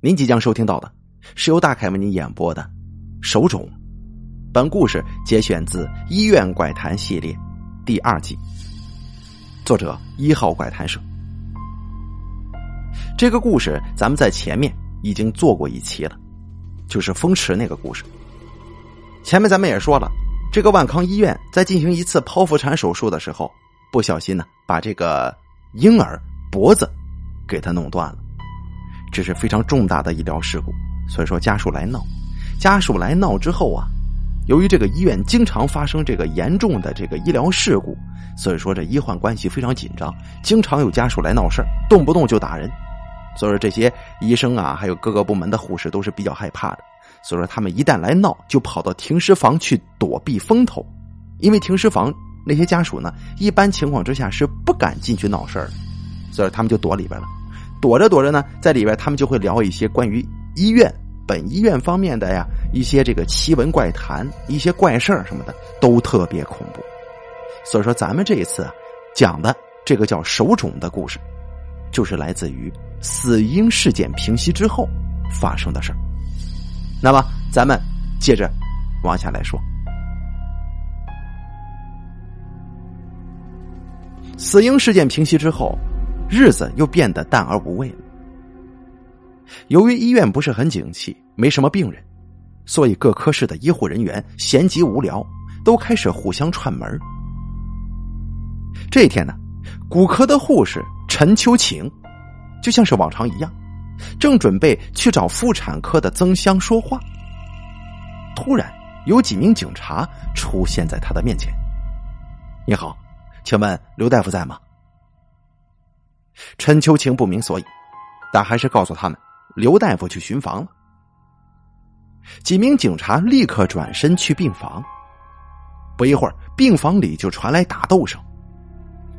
您即将收听到的是由大凯为您演播的《手冢》，本故事节选自《医院怪谈》系列第二季，作者一号怪谈社。这个故事咱们在前面已经做过一期了，就是风池那个故事。前面咱们也说了，这个万康医院在进行一次剖腹产手术的时候，不小心呢把这个婴儿脖子给他弄断了。这是非常重大的医疗事故，所以说家属来闹，家属来闹之后啊，由于这个医院经常发生这个严重的这个医疗事故，所以说这医患关系非常紧张，经常有家属来闹事动不动就打人，所以说这些医生啊，还有各个部门的护士都是比较害怕的，所以说他们一旦来闹，就跑到停尸房去躲避风头，因为停尸房那些家属呢，一般情况之下是不敢进去闹事儿，所以他们就躲里边了。躲着躲着呢，在里边他们就会聊一些关于医院本医院方面的呀一些这个奇闻怪谈、一些怪事儿什么的，都特别恐怖。所以说，咱们这一次啊讲的这个叫手冢的故事，就是来自于死婴事件平息之后发生的事儿。那么，咱们接着往下来说，死婴事件平息之后。日子又变得淡而无味了。由于医院不是很景气，没什么病人，所以各科室的医护人员闲极无聊，都开始互相串门。这一天呢，骨科的护士陈秋晴，就像是往常一样，正准备去找妇产科的曾香说话，突然有几名警察出现在他的面前。你好，请问刘大夫在吗？陈秋晴不明所以，但还是告诉他们刘大夫去巡房了。几名警察立刻转身去病房，不一会儿，病房里就传来打斗声，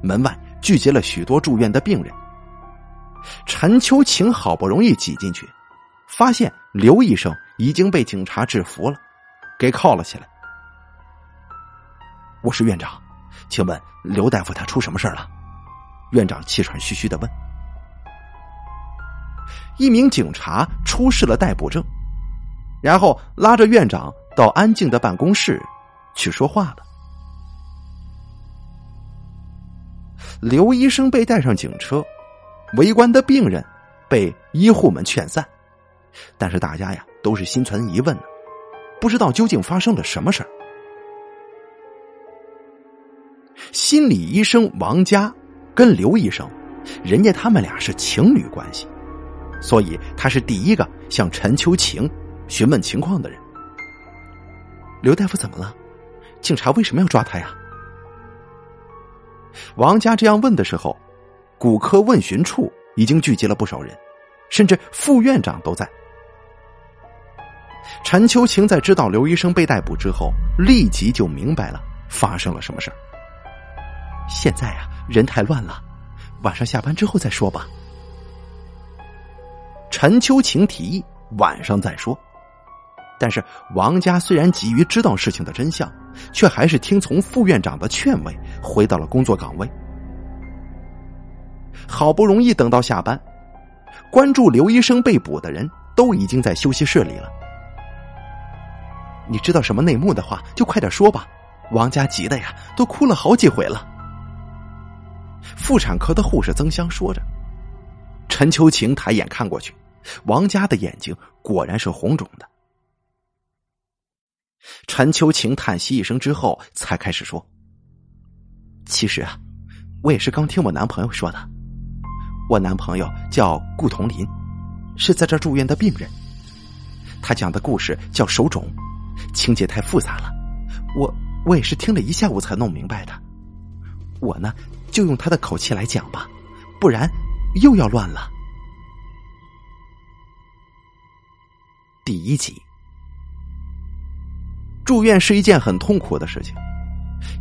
门外聚集了许多住院的病人。陈秋晴好不容易挤进去，发现刘医生已经被警察制服了，给铐了起来。我是院长，请问刘大夫他出什么事了？院长气喘吁吁的问：“一名警察出示了逮捕证，然后拉着院长到安静的办公室去说话了。”刘医生被带上警车，围观的病人被医护们劝散，但是大家呀都是心存疑问，不知道究竟发生了什么事儿。心理医生王佳。跟刘医生，人家他们俩是情侣关系，所以他是第一个向陈秋晴询问情况的人。刘大夫怎么了？警察为什么要抓他呀？王家这样问的时候，骨科问询处已经聚集了不少人，甚至副院长都在。陈秋晴在知道刘医生被逮捕之后，立即就明白了发生了什么事儿。现在啊。人太乱了，晚上下班之后再说吧。陈秋晴提议晚上再说，但是王家虽然急于知道事情的真相，却还是听从副院长的劝慰，回到了工作岗位。好不容易等到下班，关注刘医生被捕的人都已经在休息室里了。你知道什么内幕的话，就快点说吧。王家急的呀，都哭了好几回了。妇产科的护士曾香说着，陈秋晴抬眼看过去，王佳的眼睛果然是红肿的。陈秋晴叹息一声之后，才开始说：“其实啊，我也是刚听我男朋友说的。我男朋友叫顾同林，是在这住院的病人。他讲的故事叫手冢，情节太复杂了，我我也是听了一下午才弄明白的。我呢。”就用他的口气来讲吧，不然又要乱了。第一集，住院是一件很痛苦的事情，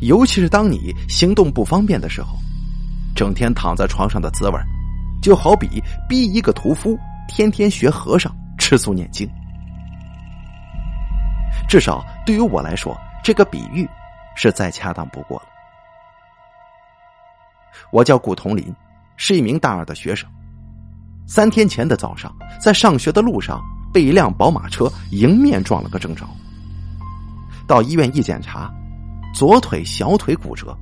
尤其是当你行动不方便的时候，整天躺在床上的滋味，就好比逼一个屠夫天天学和尚吃素念经。至少对于我来说，这个比喻是再恰当不过了。我叫顾同林，是一名大二的学生。三天前的早上，在上学的路上被一辆宝马车迎面撞了个正着。到医院一检查，左腿、小腿骨折。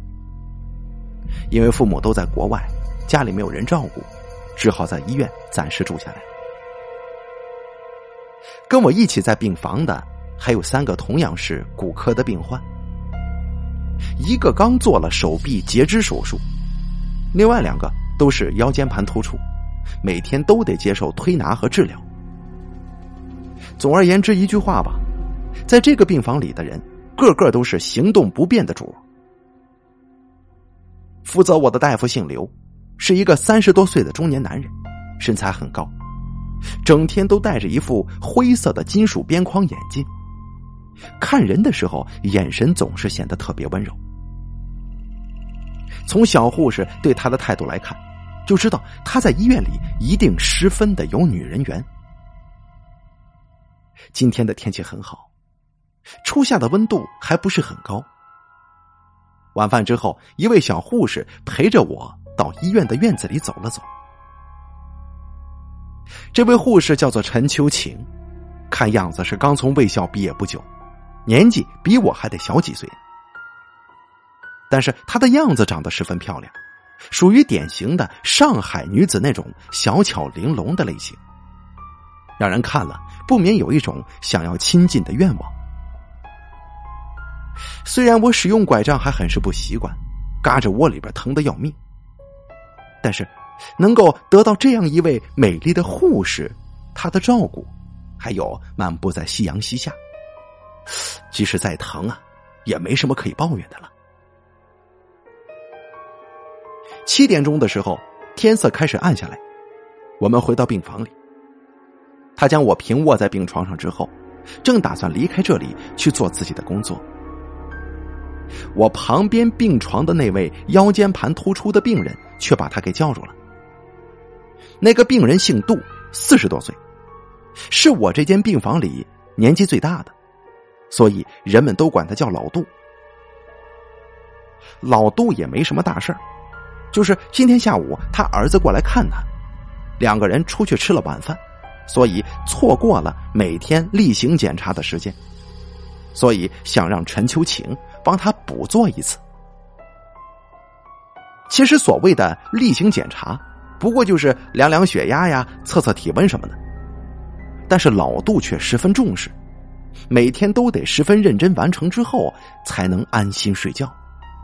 因为父母都在国外，家里没有人照顾，只好在医院暂时住下来。跟我一起在病房的还有三个同样是骨科的病患，一个刚做了手臂截肢手术，另外两个都是腰间盘突出，每天都得接受推拿和治疗。总而言之，一句话吧，在这个病房里的人，个个都是行动不便的主。负责我的大夫姓刘，是一个三十多岁的中年男人，身材很高。整天都戴着一副灰色的金属边框眼镜，看人的时候眼神总是显得特别温柔。从小护士对他的态度来看，就知道他在医院里一定十分的有女人缘。今天的天气很好，初夏的温度还不是很高。晚饭之后，一位小护士陪着我到医院的院子里走了走。这位护士叫做陈秋晴，看样子是刚从卫校毕业不久，年纪比我还得小几岁。但是她的样子长得十分漂亮，属于典型的上海女子那种小巧玲珑的类型，让人看了不免有一种想要亲近的愿望。虽然我使用拐杖还很是不习惯，嘎着窝里边疼的要命，但是。能够得到这样一位美丽的护士，她的照顾，还有漫步在夕阳西下，即使再疼啊，也没什么可以抱怨的了。七点钟的时候，天色开始暗下来，我们回到病房里。他将我平卧在病床上之后，正打算离开这里去做自己的工作。我旁边病床的那位腰间盘突出的病人却把他给叫住了。那个病人姓杜，四十多岁，是我这间病房里年纪最大的，所以人们都管他叫老杜。老杜也没什么大事儿，就是今天下午他儿子过来看他，两个人出去吃了晚饭，所以错过了每天例行检查的时间，所以想让陈秋晴帮他补做一次。其实所谓的例行检查。不过就是量量血压呀，测测体温什么的。但是老杜却十分重视，每天都得十分认真完成之后，才能安心睡觉。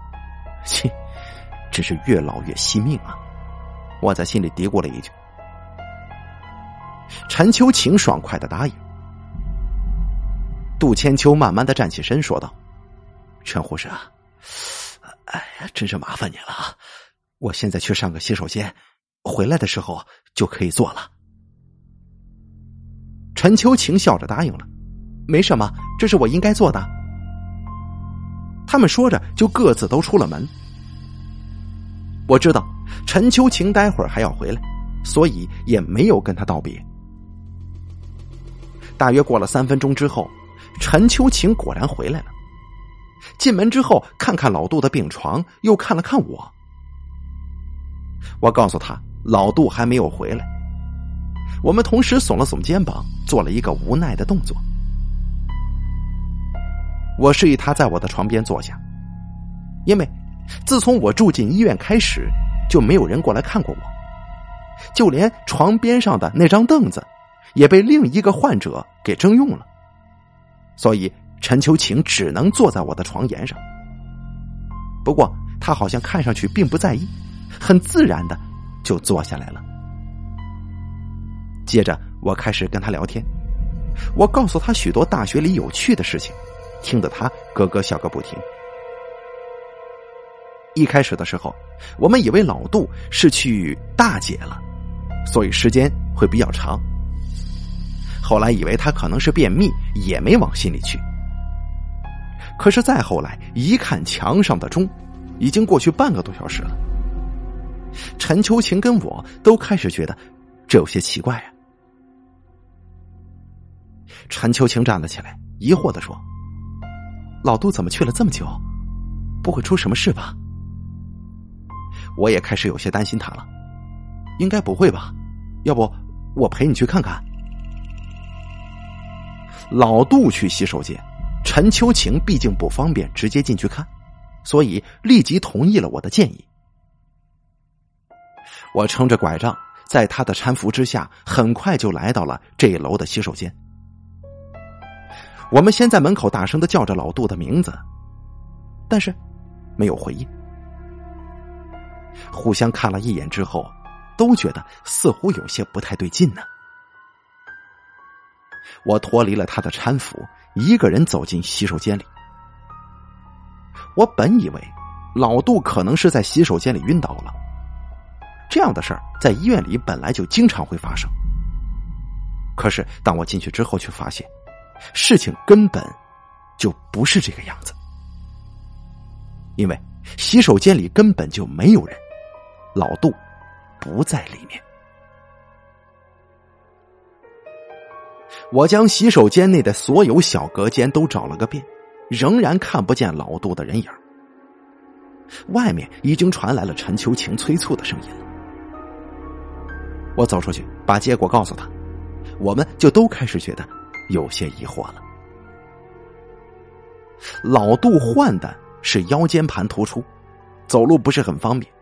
切，真是越老越惜命啊！我在心里嘀咕了一句。陈秋晴爽快的答应。杜千秋慢慢的站起身，说道：“陈护士，哎呀，真是麻烦你了，我现在去上个洗手间。”回来的时候就可以做了。陈秋晴笑着答应了，没什么，这是我应该做的。他们说着，就各自都出了门。我知道陈秋晴待会儿还要回来，所以也没有跟他道别。大约过了三分钟之后，陈秋晴果然回来了。进门之后，看看老杜的病床，又看了看我。我告诉他。老杜还没有回来，我们同时耸了耸肩膀，做了一个无奈的动作。我示意他在我的床边坐下，因为自从我住进医院开始，就没有人过来看过我，就连床边上的那张凳子也被另一个患者给征用了，所以陈秋晴只能坐在我的床沿上。不过他好像看上去并不在意，很自然的。就坐下来了。接着，我开始跟他聊天，我告诉他许多大学里有趣的事情，听得他咯咯笑个不停。一开始的时候，我们以为老杜是去大姐了，所以时间会比较长。后来以为他可能是便秘，也没往心里去。可是再后来一看墙上的钟，已经过去半个多小时了。陈秋晴跟我都开始觉得这有些奇怪啊。陈秋晴站了起来，疑惑的说：“老杜怎么去了这么久？不会出什么事吧？”我也开始有些担心他了，应该不会吧？要不我陪你去看看。老杜去洗手间，陈秋晴毕竟不方便直接进去看，所以立即同意了我的建议。我撑着拐杖，在他的搀扶之下，很快就来到了这一楼的洗手间。我们先在门口大声的叫着老杜的名字，但是没有回应。互相看了一眼之后，都觉得似乎有些不太对劲呢。我脱离了他的搀扶，一个人走进洗手间里。我本以为老杜可能是在洗手间里晕倒了，这样的事儿在医院里本来就经常会发生。可是当我进去之后，却发现事情根本就不是这个样子，因为洗手间里根本就没有人。老杜不在里面。我将洗手间内的所有小隔间都找了个遍，仍然看不见老杜的人影。外面已经传来了陈秋晴催促的声音了。我走出去，把结果告诉他，我们就都开始觉得有些疑惑了。老杜患的是腰间盘突出，走路不是很方便。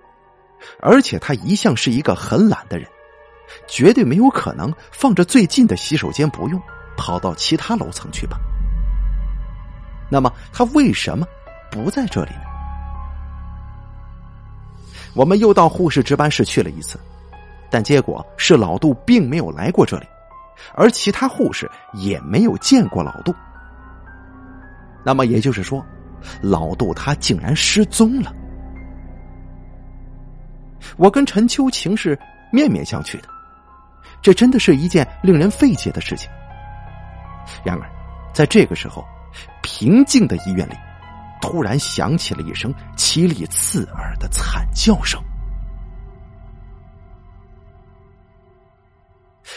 而且他一向是一个很懒的人，绝对没有可能放着最近的洗手间不用，跑到其他楼层去吧？那么他为什么不在这里呢？我们又到护士值班室去了一次，但结果是老杜并没有来过这里，而其他护士也没有见过老杜。那么也就是说，老杜他竟然失踪了。我跟陈秋晴是面面相觑的，这真的是一件令人费解的事情。然而，在这个时候，平静的医院里突然响起了一声凄厉刺耳的惨叫声。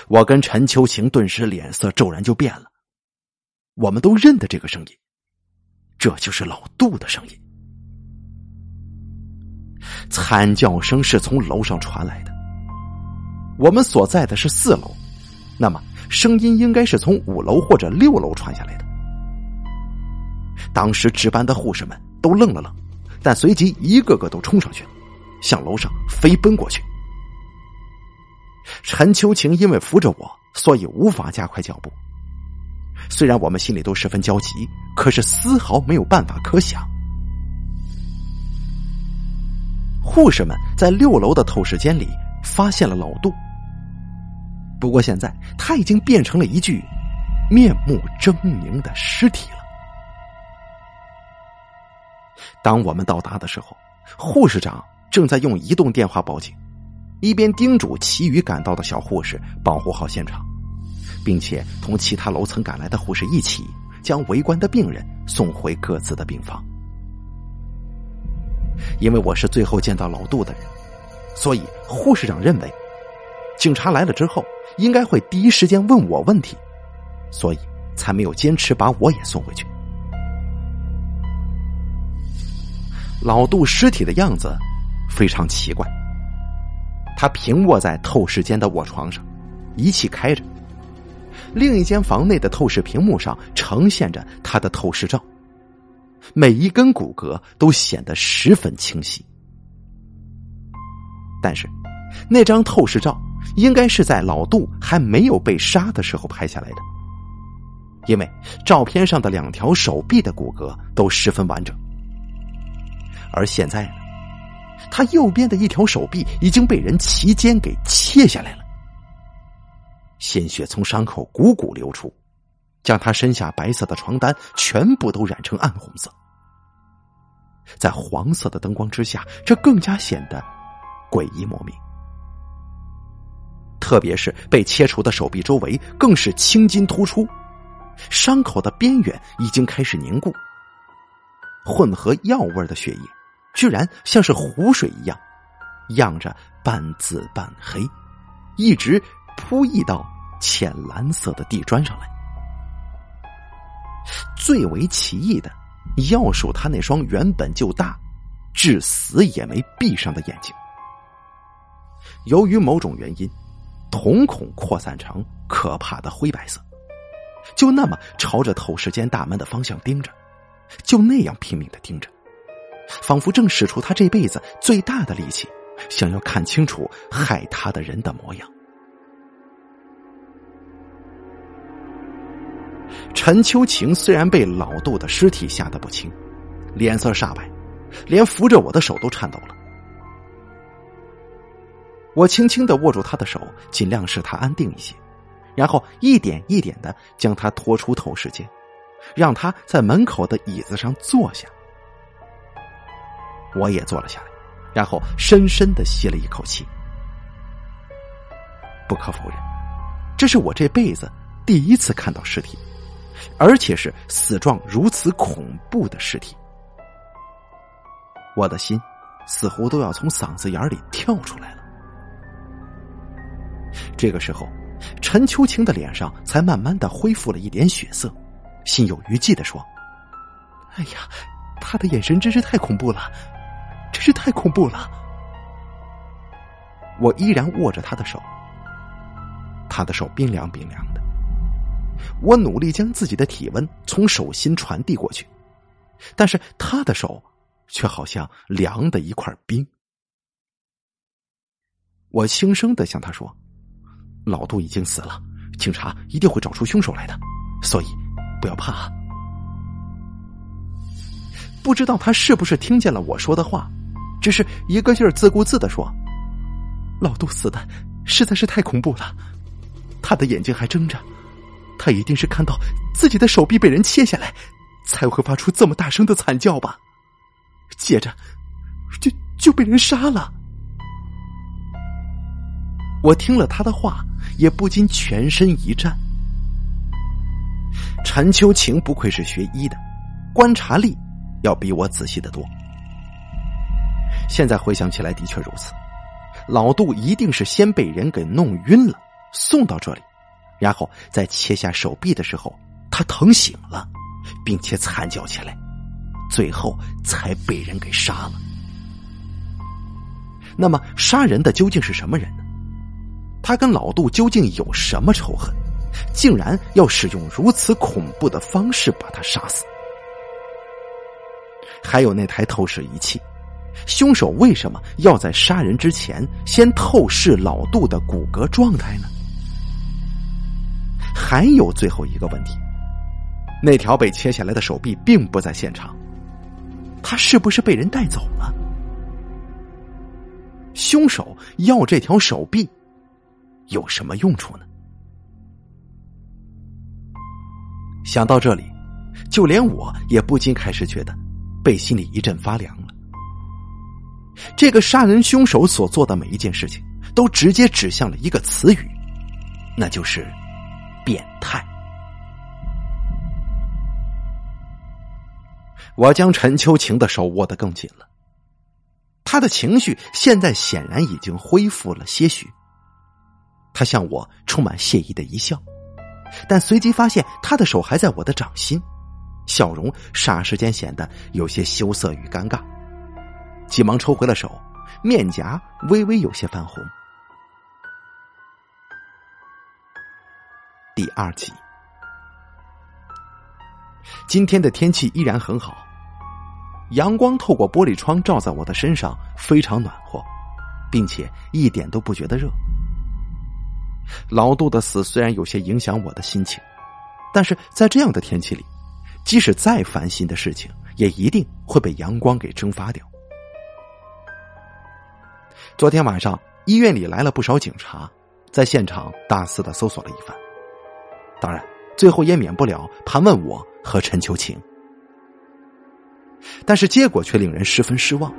我跟陈秋晴顿时脸色骤然就变了，我们都认得这个声音，这就是老杜的声音。惨叫声是从楼上传来的，我们所在的是四楼，那么声音应该是从五楼或者六楼传下来的。当时值班的护士们都愣了愣，但随即一个个都冲上去，向楼上飞奔过去。陈秋晴因为扶着我，所以无法加快脚步。虽然我们心里都十分焦急，可是丝毫没有办法可想。护士们在六楼的透视间里发现了老杜，不过现在他已经变成了一具面目狰狞的尸体了。当我们到达的时候，护士长正在用移动电话报警，一边叮嘱其余赶到的小护士保护好现场，并且同其他楼层赶来的护士一起将围观的病人送回各自的病房。因为我是最后见到老杜的人，所以护士长认为，警察来了之后应该会第一时间问我问题，所以才没有坚持把我也送回去。老杜尸体的样子非常奇怪，他平卧在透视间的卧床上，仪器开着，另一间房内的透视屏幕上呈现着他的透视照。每一根骨骼都显得十分清晰，但是那张透视照应该是在老杜还没有被杀的时候拍下来的，因为照片上的两条手臂的骨骼都十分完整，而现在呢，他右边的一条手臂已经被人齐肩给切下来了，鲜血从伤口汩汩流出。将他身下白色的床单全部都染成暗红色，在黄色的灯光之下，这更加显得诡异莫名。特别是被切除的手臂周围，更是青筋突出，伤口的边缘已经开始凝固，混合药味的血液，居然像是湖水一样，漾着半紫半黑，一直扑溢到浅蓝色的地砖上来。最为奇异的，要数他那双原本就大、至死也没闭上的眼睛。由于某种原因，瞳孔扩散成可怕的灰白色，就那么朝着透视间大门的方向盯着，就那样拼命的盯着，仿佛正使出他这辈子最大的力气，想要看清楚害他的人的模样。陈秋晴虽然被老杜的尸体吓得不轻，脸色煞白，连扶着我的手都颤抖了。我轻轻的握住他的手，尽量使他安定一些，然后一点一点的将他拖出透视间，让他在门口的椅子上坐下。我也坐了下来，然后深深的吸了一口气。不可否认，这是我这辈子第一次看到尸体，而且是死状如此恐怖的尸体。我的心似乎都要从嗓子眼里跳出来了。这个时候，陈秋晴的脸上才慢慢的恢复了一点血色，心有余悸的说：“哎呀，他的眼神真是太恐怖了，真是太恐怖了。”我依然握着他的手，他的手冰凉冰凉的。我努力将自己的体温从手心传递过去，但是他的手却好像凉的一块冰。我轻声的向他说。老杜已经死了，警察一定会找出凶手来的，所以不要怕。不知道他是不是听见了我说的话，只是一个劲儿自顾自的说：“老杜死的实在是太恐怖了，他的眼睛还睁着，他一定是看到自己的手臂被人切下来，才会发出这么大声的惨叫吧。接着，就就被人杀了。”我听了他的话。也不禁全身一颤。陈秋晴不愧是学医的，观察力要比我仔细的多。现在回想起来，的确如此。老杜一定是先被人给弄晕了，送到这里，然后在切下手臂的时候，他疼醒了，并且惨叫起来，最后才被人给杀了。那么，杀人的究竟是什么人呢？他跟老杜究竟有什么仇恨，竟然要使用如此恐怖的方式把他杀死？还有那台透视仪器，凶手为什么要在杀人之前先透视老杜的骨骼状态呢？还有最后一个问题，那条被切下来的手臂并不在现场，他是不是被人带走了？凶手要这条手臂？有什么用处呢？想到这里，就连我也不禁开始觉得背心里一阵发凉了。这个杀人凶手所做的每一件事情，都直接指向了一个词语，那就是变态。我将陈秋晴的手握得更紧了，他的情绪现在显然已经恢复了些许。他向我充满谢意的一笑，但随即发现他的手还在我的掌心，笑容霎时间显得有些羞涩与尴尬，急忙抽回了手，面颊微微有些泛红。第二集，今天的天气依然很好，阳光透过玻璃窗照在我的身上，非常暖和，并且一点都不觉得热。老杜的死虽然有些影响我的心情，但是在这样的天气里，即使再烦心的事情，也一定会被阳光给蒸发掉。昨天晚上，医院里来了不少警察，在现场大肆的搜索了一番，当然，最后也免不了盘问我和陈秋晴，但是结果却令人十分失望，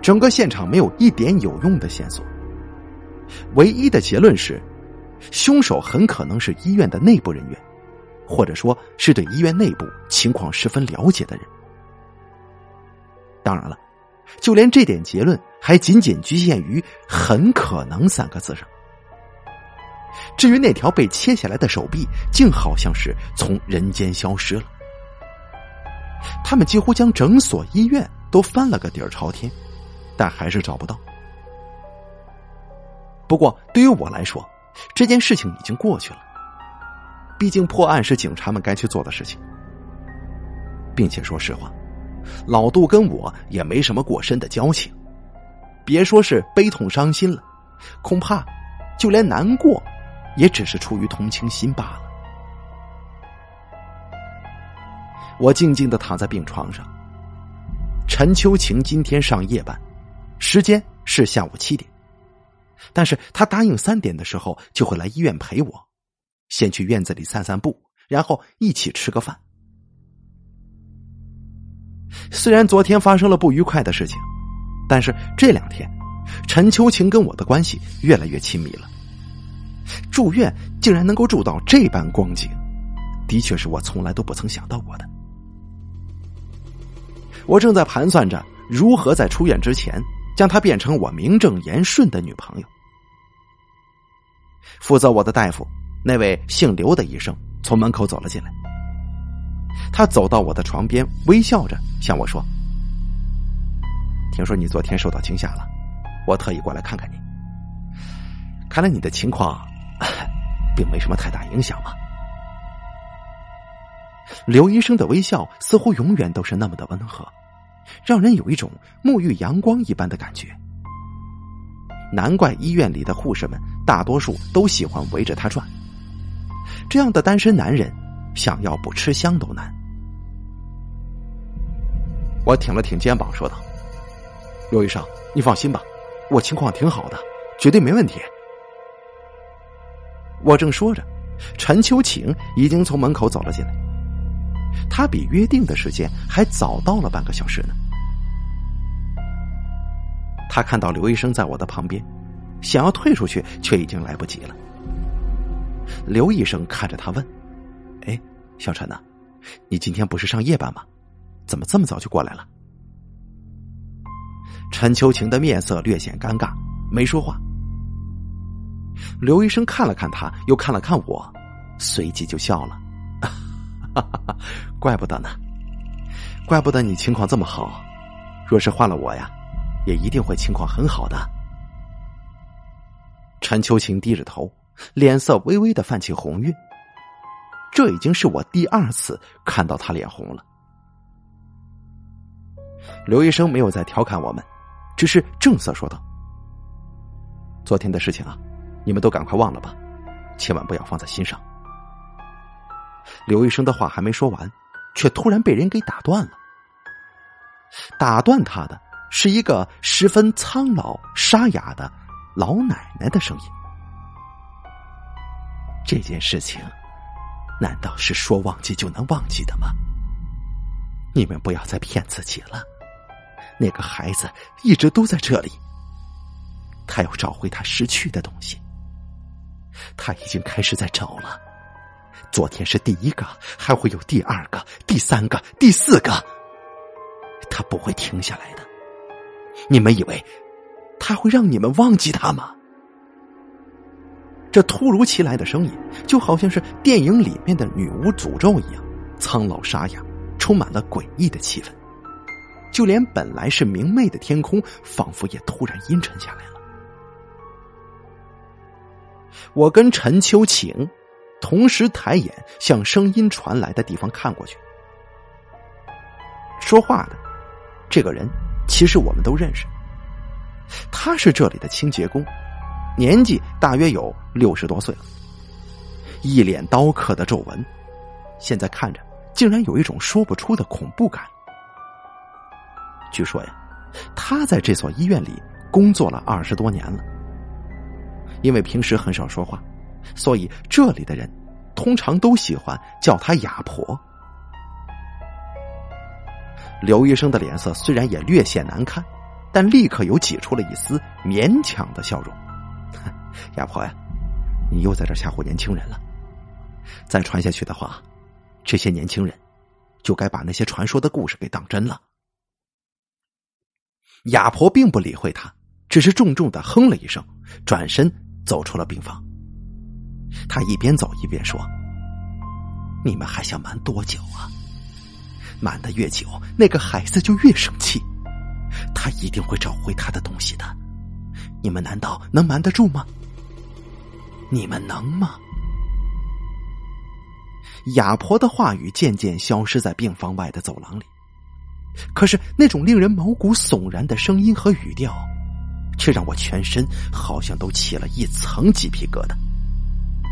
整个现场没有一点有用的线索。唯一的结论是，凶手很可能是医院的内部人员，或者说是对医院内部情况十分了解的人。当然了，就连这点结论还仅仅局限于“很可能”三个字上。至于那条被切下来的手臂，竟好像是从人间消失了。他们几乎将整所、医院都翻了个底儿朝天，但还是找不到。不过对于我来说，这件事情已经过去了。毕竟破案是警察们该去做的事情，并且说实话，老杜跟我也没什么过深的交情，别说是悲痛伤心了，恐怕就连难过，也只是出于同情心罢了。我静静的躺在病床上。陈秋晴今天上夜班，时间是下午七点，但是他答应三点的时候就会来医院陪我。先去院子里散散步，然后一起吃个饭。虽然昨天发生了不愉快的事情，但是这两天，陈秋晴跟我的关系越来越亲密了。住院竟然能够住到这般光景，的确是我从来都不曾想到过的。我正在盘算着如何在出院之前将她变成我名正言顺的女朋友。负责我的大夫。那位姓刘的医生从门口走了进来，他走到我的床边，微笑着向我说：“听说你昨天受到惊吓了，我特意过来看看你。看来你的情况 并没什么太大影响嘛。”刘医生的微笑似乎永远都是那么的温和，让人有一种沐浴阳光一般的感觉。难怪医院里的护士们大多数都喜欢围着他转。这样的单身男人，想要不吃香都难。我挺了挺肩膀，说道：“刘医生，你放心吧，我情况挺好的，绝对没问题。”我正说着，陈秋晴已经从门口走了进来。他比约定的时间还早到了半个小时呢。他看到刘医生在我的旁边，想要退出去，却已经来不及了。刘医生看着他问：“哎，小陈呐，你今天不是上夜班吗？怎么这么早就过来了？”陈秋晴的面色略显尴尬，没说话。刘医生看了看他，又看了看我，随即就笑了：“ 怪不得呢，怪不得你情况这么好。若是换了我呀，也一定会情况很好的。”陈秋晴低着头。脸色微微的泛起红晕，这已经是我第二次看到他脸红了。刘医生没有再调侃我们，只是正色说道：“昨天的事情啊，你们都赶快忘了吧，千万不要放在心上。”刘医生的话还没说完，却突然被人给打断了。打断他的是一个十分苍老沙哑的老奶奶的声音。这件事情，难道是说忘记就能忘记的吗？你们不要再骗自己了。那个孩子一直都在这里，他要找回他失去的东西。他已经开始在找了。昨天是第一个，还会有第二个、第三个、第四个。他不会停下来的。你们以为他会让你们忘记他吗？这突如其来的声音，就好像是电影里面的女巫诅咒一样，苍老沙哑，充满了诡异的气氛。就连本来是明媚的天空，仿佛也突然阴沉下来。我跟陈秋晴同时抬眼向声音传来的地方看过去。说话的这个人，其实我们都认识，他是这里的清洁工。年纪大约有六十多岁了，一脸刀刻的皱纹，现在看着竟然有一种说不出的恐怖感。据说呀，他在这所医院里工作了二十多年了。因为平时很少说话，所以这里的人通常都喜欢叫他哑婆。刘医生的脸色虽然也略显难看，但立刻又挤出了一丝勉强的笑容。哑婆呀，你又在这吓唬年轻人了。再传下去的话，这些年轻人就该把那些传说的故事给当真了。哑婆并不理会他，只是重重的哼了一声，转身走出了病房。他一边走一边说：“你们还想瞒多久啊？瞒的越久，那个孩子就越生气，他一定会找回他的东西的。你们难道能瞒得住吗？”你们能吗？哑婆的话语渐渐消失在病房外的走廊里，可是那种令人毛骨悚然的声音和语调，却让我全身好像都起了一层鸡皮疙瘩，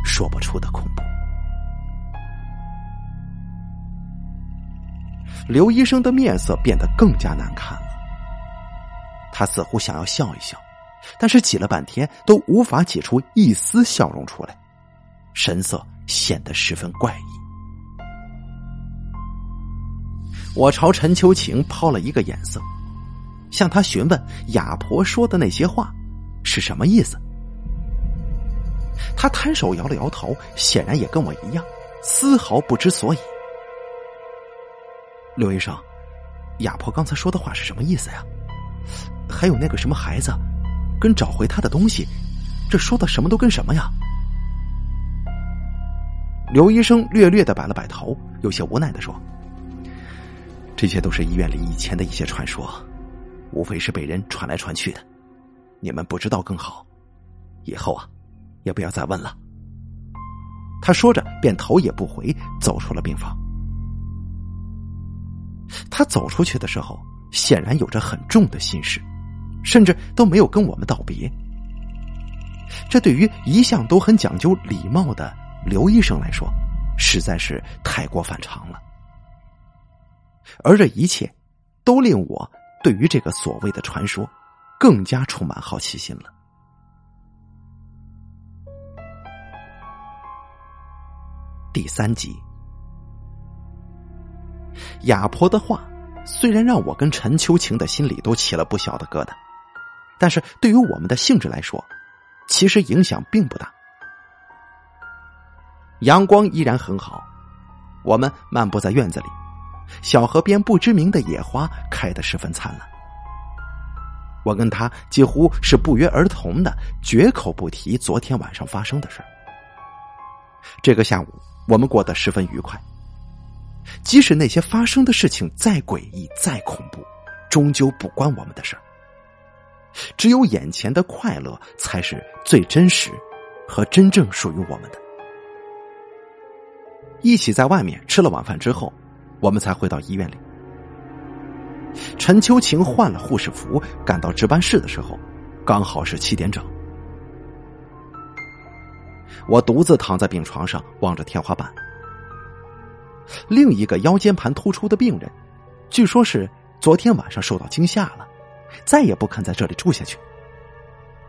说不出的恐怖。刘医生的面色变得更加难看了，他似乎想要笑一笑，但是挤了半天都无法挤出一丝笑容出来，神色显得十分怪异。我朝陈秋晴抛了一个眼色，向他询问哑婆说的那些话是什么意思。他摊手摇了摇头，显然也跟我一样，丝毫不知所以。刘医生，哑婆刚才说的话是什么意思呀？还有那个什么孩子，跟找回他的东西，这说的什么都跟什么呀？刘医生略略的摆了摆头，有些无奈的说。这些都是医院里以前的一些传说，无非是被人传来传去的。你们不知道更好，以后啊，也不要再问了。他说着，便头也不回走出了病房。他走出去的时候，显然有着很重的心事，甚至都没有跟我们道别。这对于一向都很讲究礼貌的刘医生来说，实在是太过反常了。而这一切，都令我对于这个所谓的传说，更加充满好奇心了。第三集，哑婆的话虽然让我跟陈秋晴的心里都起了不小的疙瘩，但是对于我们的性质来说，其实影响并不大。阳光依然很好，我们漫步在院子里。小河边不知名的野花开得十分灿烂。我跟他几乎是不约而同的绝口不提昨天晚上发生的事这个下午，我们过得十分愉快。即使那些发生的事情再诡异、再恐怖，终究不关我们的事只有眼前的快乐才是最真实和真正属于我们的。一起在外面吃了晚饭之后。我们才回到医院里。陈秋晴换了护士服，赶到值班室的时候，刚好是七点整。我独自躺在病床上，望着天花板。另一个腰间盘突出的病人，据说是昨天晚上受到惊吓了，再也不肯在这里住下去。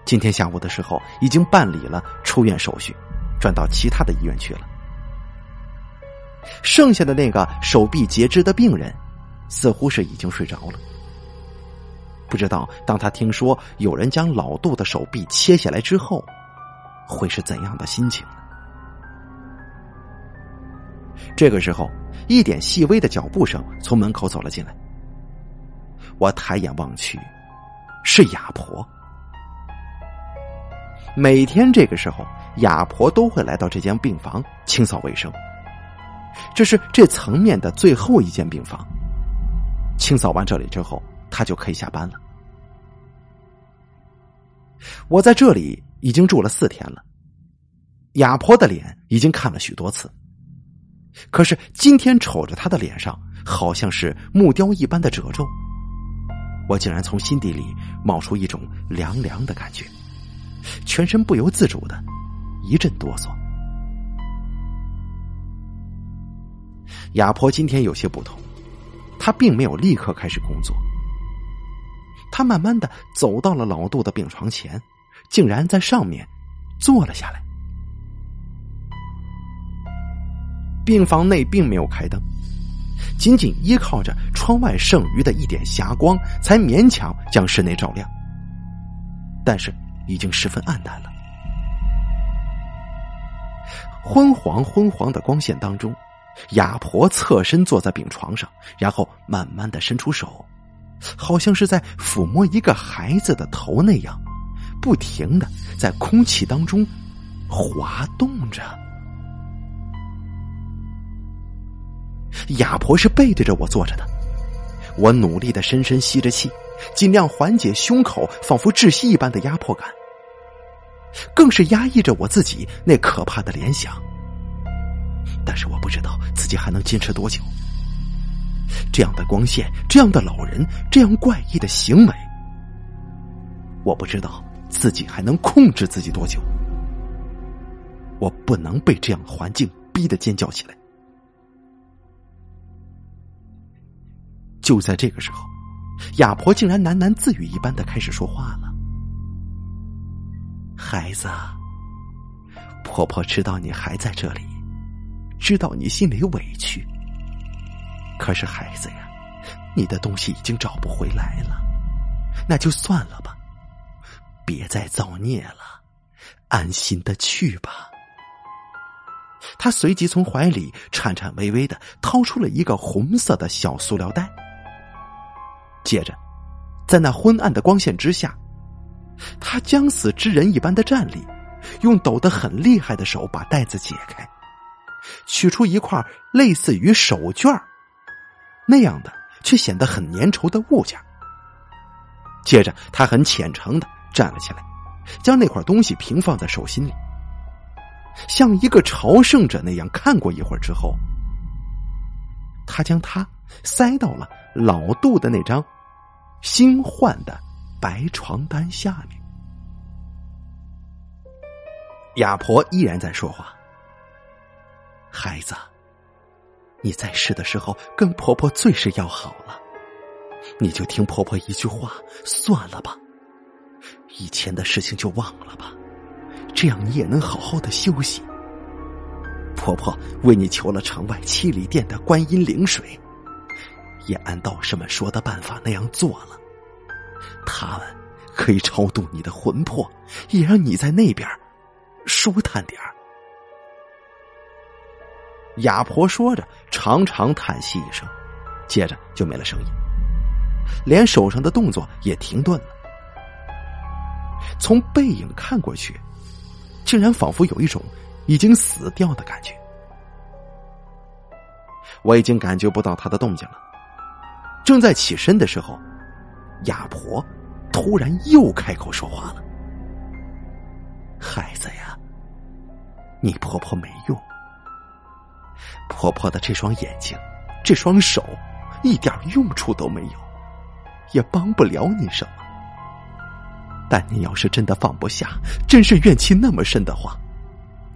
今天下午的时候，已经办理了出院手续，转到其他的医院去了。剩下的那个手臂截肢的病人，似乎是已经睡着了。不知道当他听说有人将老杜的手臂切下来之后，会是怎样的心情呢？这个时候，一点细微的脚步声从门口走了进来。我抬眼望去，是哑婆。每天这个时候，哑婆都会来到这间病房清扫卫生。这是这层面的最后一间病房。清扫完这里之后，他就可以下班了。我在这里已经住了四天了。哑婆的脸已经看了许多次，可是今天瞅着她的脸上，好像是木雕一般的褶皱，我竟然从心底里冒出一种凉凉的感觉，全身不由自主的一阵哆嗦。哑婆今天有些不同，她并没有立刻开始工作。她慢慢的走到了老杜的病床前，竟然在上面坐了下来。病房内并没有开灯，仅仅依靠着窗外剩余的一点霞光，才勉强将室内照亮。但是已经十分暗淡了，昏黄昏黄的光线当中。哑婆侧身坐在病床上，然后慢慢的伸出手，好像是在抚摸一个孩子的头那样，不停的在空气当中滑动着。哑婆是背对着我坐着的，我努力的深深吸着气，尽量缓解胸口仿佛窒息一般的压迫感。更是压抑着我自己那可怕的联想。但是我不知道自己还能坚持多久。这样的光线，这样的老人，这样怪异的行为，我不知道自己还能控制自己多久。我不能被这样的环境逼得尖叫起来。就在这个时候，哑婆竟然喃喃自语一般的开始说话了：“孩子，婆婆知道你还在这里，知道你心里委屈。可是孩子呀，你的东西已经找不回来了，那就算了吧，别再造孽了，安心的去吧。”他随即从怀里颤颤巍巍的掏出了一个红色的小塑料袋。接着，在那昏暗的光线之下，他将死之人一般的站立，用抖得很厉害的手把袋子解开，取出一块类似于手绢那样的，却显得很粘稠的物件。接着，他很虔诚的站了起来，将那块东西平放在手心里，像一个朝圣者那样看过一会儿之后，他将它塞到了。老杜的那张新换的白床单下面，哑婆依然在说话：“孩子，你在世的时候跟婆婆最是要好了，你就听婆婆一句话，算了吧，以前的事情就忘了吧，这样你也能好好的休息。婆婆为你求了城外七里店的观音灵水。”也按道士们说的办法那样做了，他们可以超度你的魂魄，也让你在那边舒坦点儿。哑婆说着，长长叹息一声，接着就没了声音，连手上的动作也停顿了。从背影看过去，竟然仿佛有一种已经死掉的感觉。我已经感觉不到他的动静了。正在起身的时候，哑婆突然又开口说话了：“孩子呀，你婆婆没用，婆婆的这双眼睛、这双手一点用处都没有，也帮不了你什么。但你要是真的放不下，真是怨气那么深的话，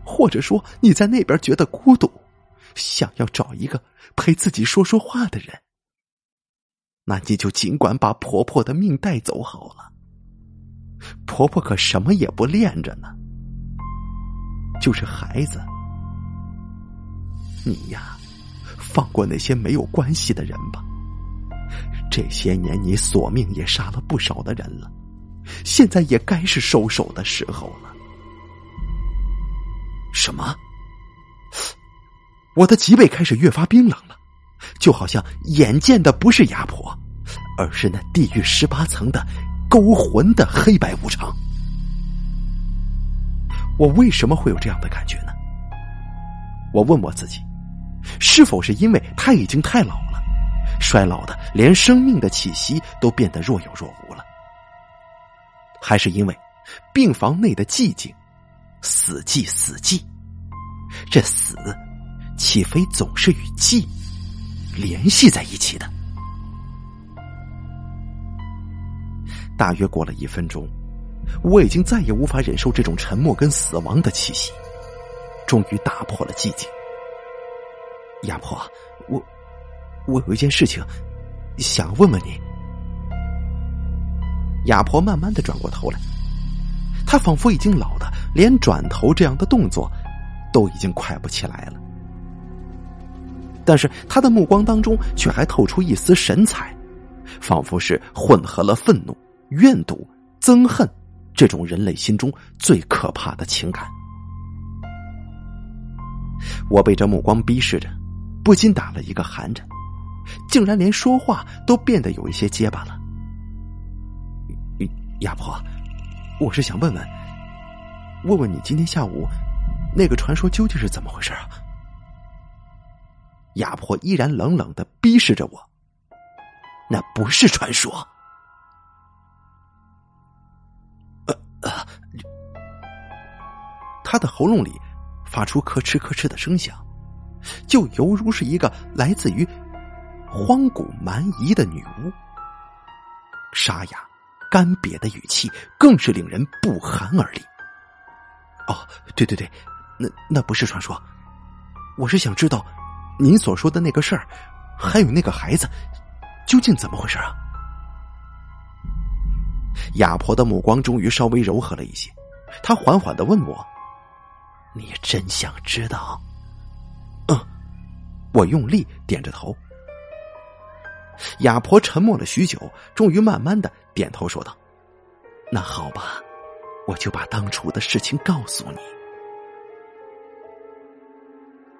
或者说你在那边觉得孤独，想要找一个陪自己说说话的人。”那你就尽管把婆婆的命带走好了。婆婆可什么也不恋着呢，就是孩子。你呀，放过那些没有关系的人吧。这些年你索命也杀了不少的人了，现在也该是收手的时候了。什么？我的脊背开始越发冰冷了。就好像眼见的不是牙婆，而是那地狱十八层的勾魂的黑白无常。我为什么会有这样的感觉呢？我问我自己，是否是因为他已经太老了，衰老的连生命的气息都变得若有若无了？还是因为病房内的寂静，死寂死寂，这死岂非总是与寂？联系在一起的。大约过了一分钟，我已经再也无法忍受这种沉默跟死亡的气息，终于打破了寂静。亚婆，我我有一件事情想问问你。亚婆慢慢的转过头来，她仿佛已经老的连转头这样的动作都已经快不起来了。但是他的目光当中却还透出一丝神采，仿佛是混合了愤怒、怨毒、憎恨这种人类心中最可怕的情感。我被这目光逼视着，不禁打了一个寒颤，竟然连说话都变得有一些结巴了。亚婆，我是想问问，问问你今天下午那个传说究竟是怎么回事啊？亚婆依然冷冷的逼视着我，那不是传说。呃呃，他的喉咙里发出咯吱咯吱的声响，就犹如是一个来自于荒古蛮夷的女巫。沙哑、干瘪的语气更是令人不寒而栗。哦，对对对，那那不是传说，我是想知道，您所说的那个事儿，还有那个孩子，究竟怎么回事啊？哑婆的目光终于稍微柔和了一些，她缓缓的问我：“你真想知道？”我用力点着头。哑婆沉默了许久，终于慢慢的点头说道：“那好吧。”我就把当初的事情告诉你。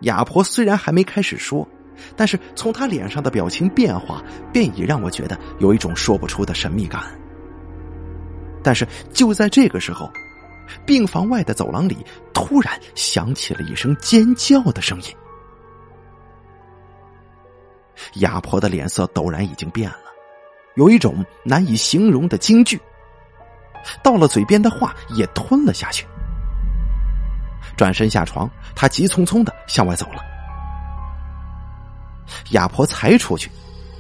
哑婆虽然还没开始说，但是从她脸上的表情变化，便已让我觉得有一种说不出的神秘感。但是就在这个时候，病房外的走廊里突然响起了一声尖叫的声音。哑婆的脸色陡然已经变了，有一种难以形容的惊惧。到了嘴边的话也吞了下去，转身下床，他急匆匆的向外走了。哑婆才出去，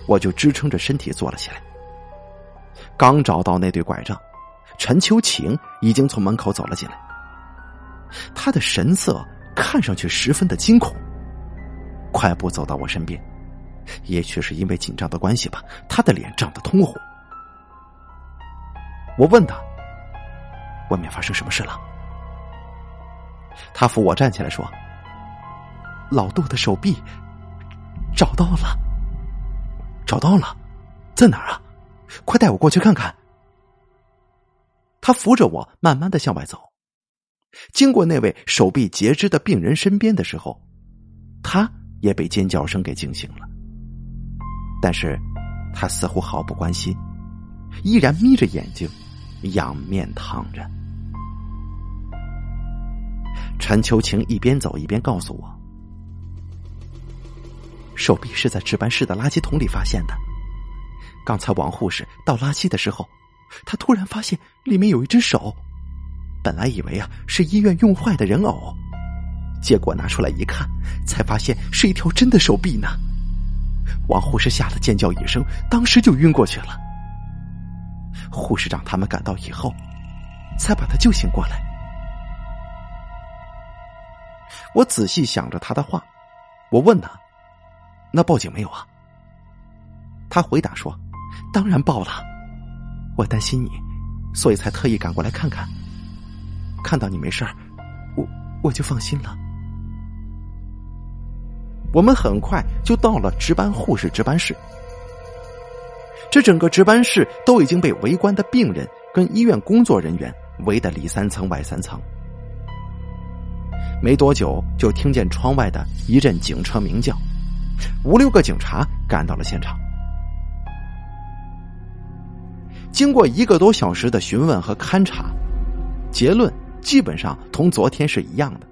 我就支撑着身体坐了起来。刚找到那对拐杖，陈秋晴已经从门口走了进来。他的神色看上去十分的惊恐，快步走到我身边，也许是因为紧张的关系吧，他的脸涨得通红。我问他。外面发生什么事了？他扶我站起来说：“老杜的手臂找到了，找到了，在哪儿啊？快带我过去看看。”他扶着我慢慢的向外走，经过那位手臂截肢的病人身边的时候，他也被尖叫声给惊醒了，但是他似乎毫不关心，依然眯着眼睛。仰面躺着，陈秋晴一边走一边告诉我：“手臂是在值班室的垃圾桶里发现的。刚才王护士倒垃圾的时候，他突然发现里面有一只手，本来以为啊是医院用坏的人偶，结果拿出来一看，才发现是一条真的手臂呢。王护士吓得尖叫一声，当时就晕过去了。”护士长他们赶到以后，才把他救醒过来。我仔细想着他的话，我问他：“那报警没有啊？”他回答说：“当然报了，我担心你，所以才特意赶过来看看。看到你没事，我我就放心了。”我们很快就到了值班护士值班室。这整个值班室都已经被围观的病人跟医院工作人员围得里三层外三层。没多久，就听见窗外的一阵警车鸣叫，五六个警察赶到了现场。经过一个多小时的询问和勘查，结论基本上同昨天是一样的。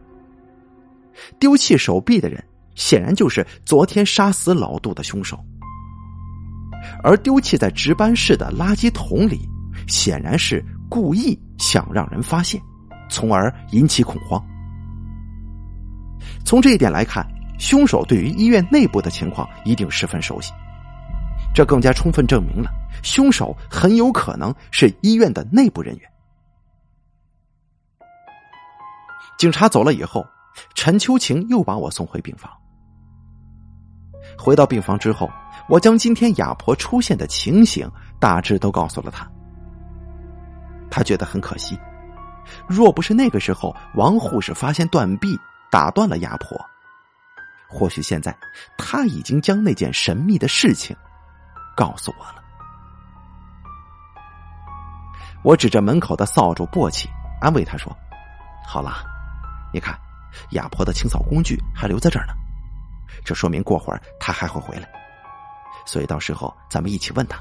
丢弃手臂的人，显然就是昨天杀死老杜的凶手。而丢弃在值班室的垃圾桶里，显然是故意想让人发现，从而引起恐慌。从这一点来看，凶手对于医院内部的情况一定十分熟悉，这更加充分证明了凶手很有可能是医院的内部人员。警察走了以后，陈秋晴又把我送回病房。回到病房之后。我将今天哑婆出现的情形大致都告诉了他，他觉得很可惜。若不是那个时候王护士发现断臂打断了哑婆，或许现在他已经将那件神秘的事情告诉我了。我指着门口的扫帚簸箕，安慰他说：“好了，你看，哑婆的清扫工具还留在这儿呢，这说明过会儿他还会回来。”所以到时候咱们一起问他，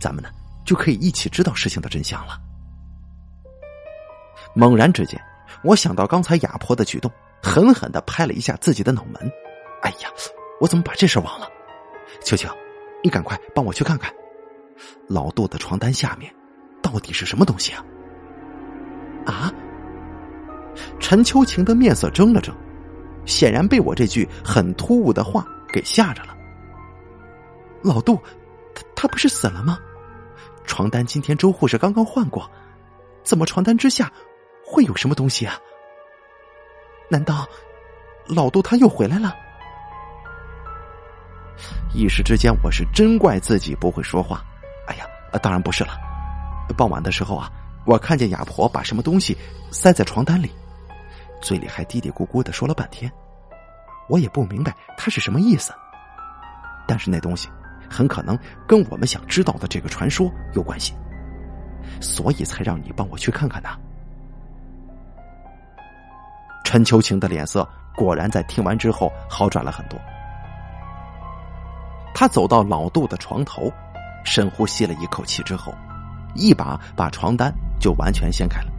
咱们呢就可以一起知道事情的真相了。猛然之间，我想到刚才哑婆的举动，狠狠的拍了一下自己的脑门。哎呀，我怎么把这事忘了？秋秋，你赶快帮我去看看，老杜的床单下面到底是什么东西啊？啊！陈秋晴的面色怔了怔，显然被我这句很突兀的话给吓着了。老杜，他他不是死了吗？床单今天周护士刚刚换过，怎么床单之下会有什么东西啊？难道老杜他又回来了？一时之间，我是真怪自己不会说话。哎呀，当然不是了。傍晚的时候啊，我看见哑婆把什么东西塞在床单里，嘴里还嘀嘀咕咕的说了半天，我也不明白他是什么意思。但是那东西很可能跟我们想知道的这个传说有关系，所以才让你帮我去看看的。陈秋晴的脸色果然在听完之后好转了很多。他走到老杜的床头，深呼吸了一口气之后，一把把床单就完全掀开了。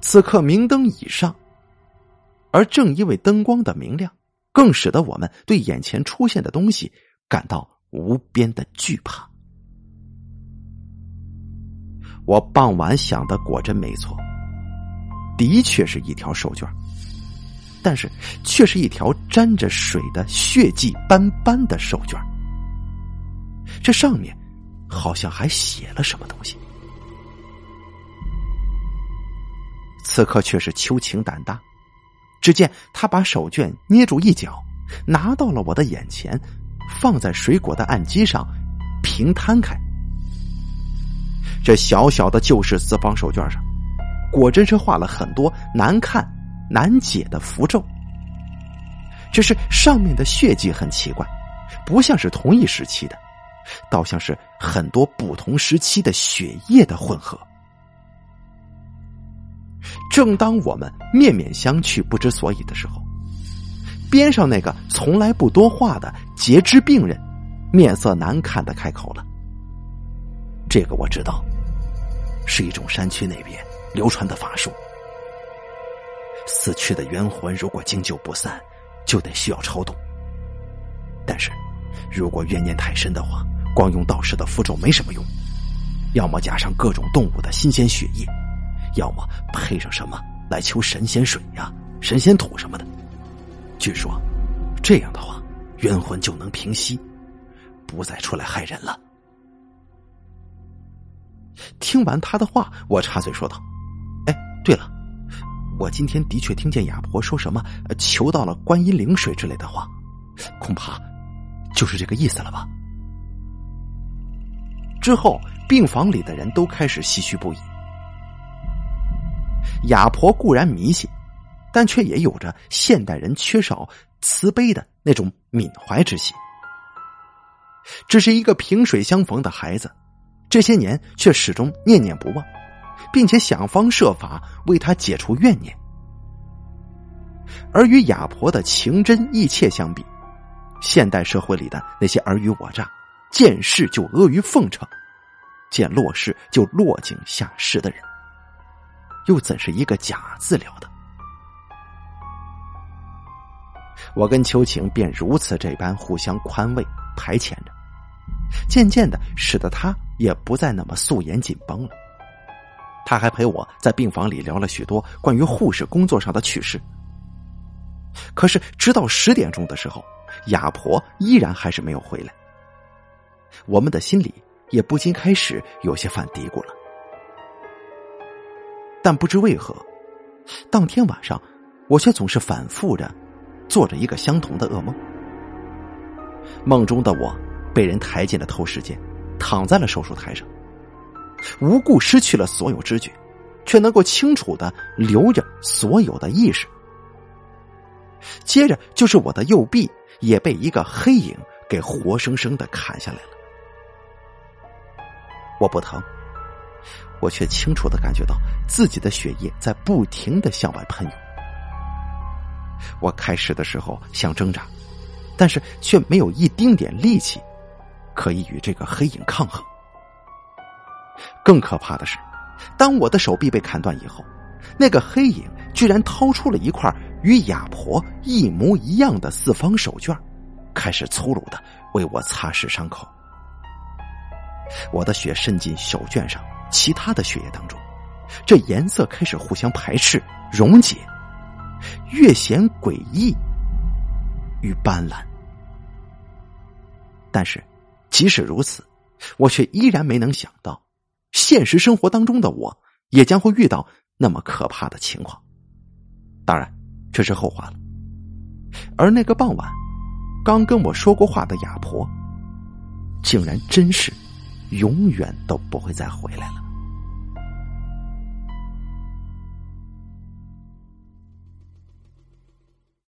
此刻明灯已上，而正因为灯光的明亮，更使得我们对眼前出现的东西感到无边的惧怕。我傍晚想的果真没错，的确是一条手绢。但是，却是一条沾着水的血迹斑斑的手绢这上面好像还写了什么东西。此刻却是秋晴胆大，只见他把手绢捏住一角，拿到了我的眼前，放在水果的案几上，平摊开。这小小的旧式四方手绢上，果真是画了很多难看。难解的符咒，只是上面的血迹很奇怪，不像是同一时期的，倒像是很多不同时期的血液的混合。正当我们面面相觑、不知所以的时候，边上那个从来不多话的截肢病人，面色难看的开口了：“这个我知道，是一种山区那边流传的法术。”死去的冤魂如果经久不散，就得需要超度。但是，如果怨念太深的话，光用道士的符咒没什么用，要么加上各种动物的新鲜血液，要么配上什么来求神仙水呀、神仙土什么的。据说，这样的话，冤魂就能平息，不再出来害人了。听完他的话，我插嘴说道：“哎，对了。”我今天的确听见哑婆说什么求到了观音灵水之类的话，恐怕就是这个意思了吧。之后，病房里的人都开始唏嘘不已。哑婆固然迷信，但却也有着现代人缺少慈悲的那种缅怀之心。只是一个萍水相逢的孩子，这些年却始终念念不忘。并且想方设法为他解除怨念，而与哑婆的情真意切相比，现代社会里的那些尔虞我诈、见事就阿谀奉承、见落势就落井下石的人，又怎是一个假字了的？我跟秋晴便如此这般互相宽慰、排遣着，渐渐的使得他也不再那么素颜紧绷了。他还陪我在病房里聊了许多关于护士工作上的趣事。可是，直到十点钟的时候，哑婆依然还是没有回来。我们的心里也不禁开始有些犯嘀咕了。但不知为何，当天晚上，我却总是反复着做着一个相同的噩梦。梦中的我被人抬进了透视间，躺在了手术台上。无故失去了所有知觉，却能够清楚的留着所有的意识。接着就是我的右臂也被一个黑影给活生生的砍下来了。我不疼，我却清楚的感觉到自己的血液在不停的向外喷涌。我开始的时候想挣扎，但是却没有一丁点力气可以与这个黑影抗衡。更可怕的是，当我的手臂被砍断以后，那个黑影居然掏出了一块与哑婆一模一样的四方手绢，开始粗鲁的为我擦拭伤口。我的血渗进手绢上其他的血液当中，这颜色开始互相排斥、溶解，越显诡异与斑斓。但是，即使如此，我却依然没能想到，现实生活当中的我也将会遇到那么可怕的情况。当然，这是后话了。而那个傍晚，刚跟我说过话的哑婆，竟然真是永远都不会再回来了。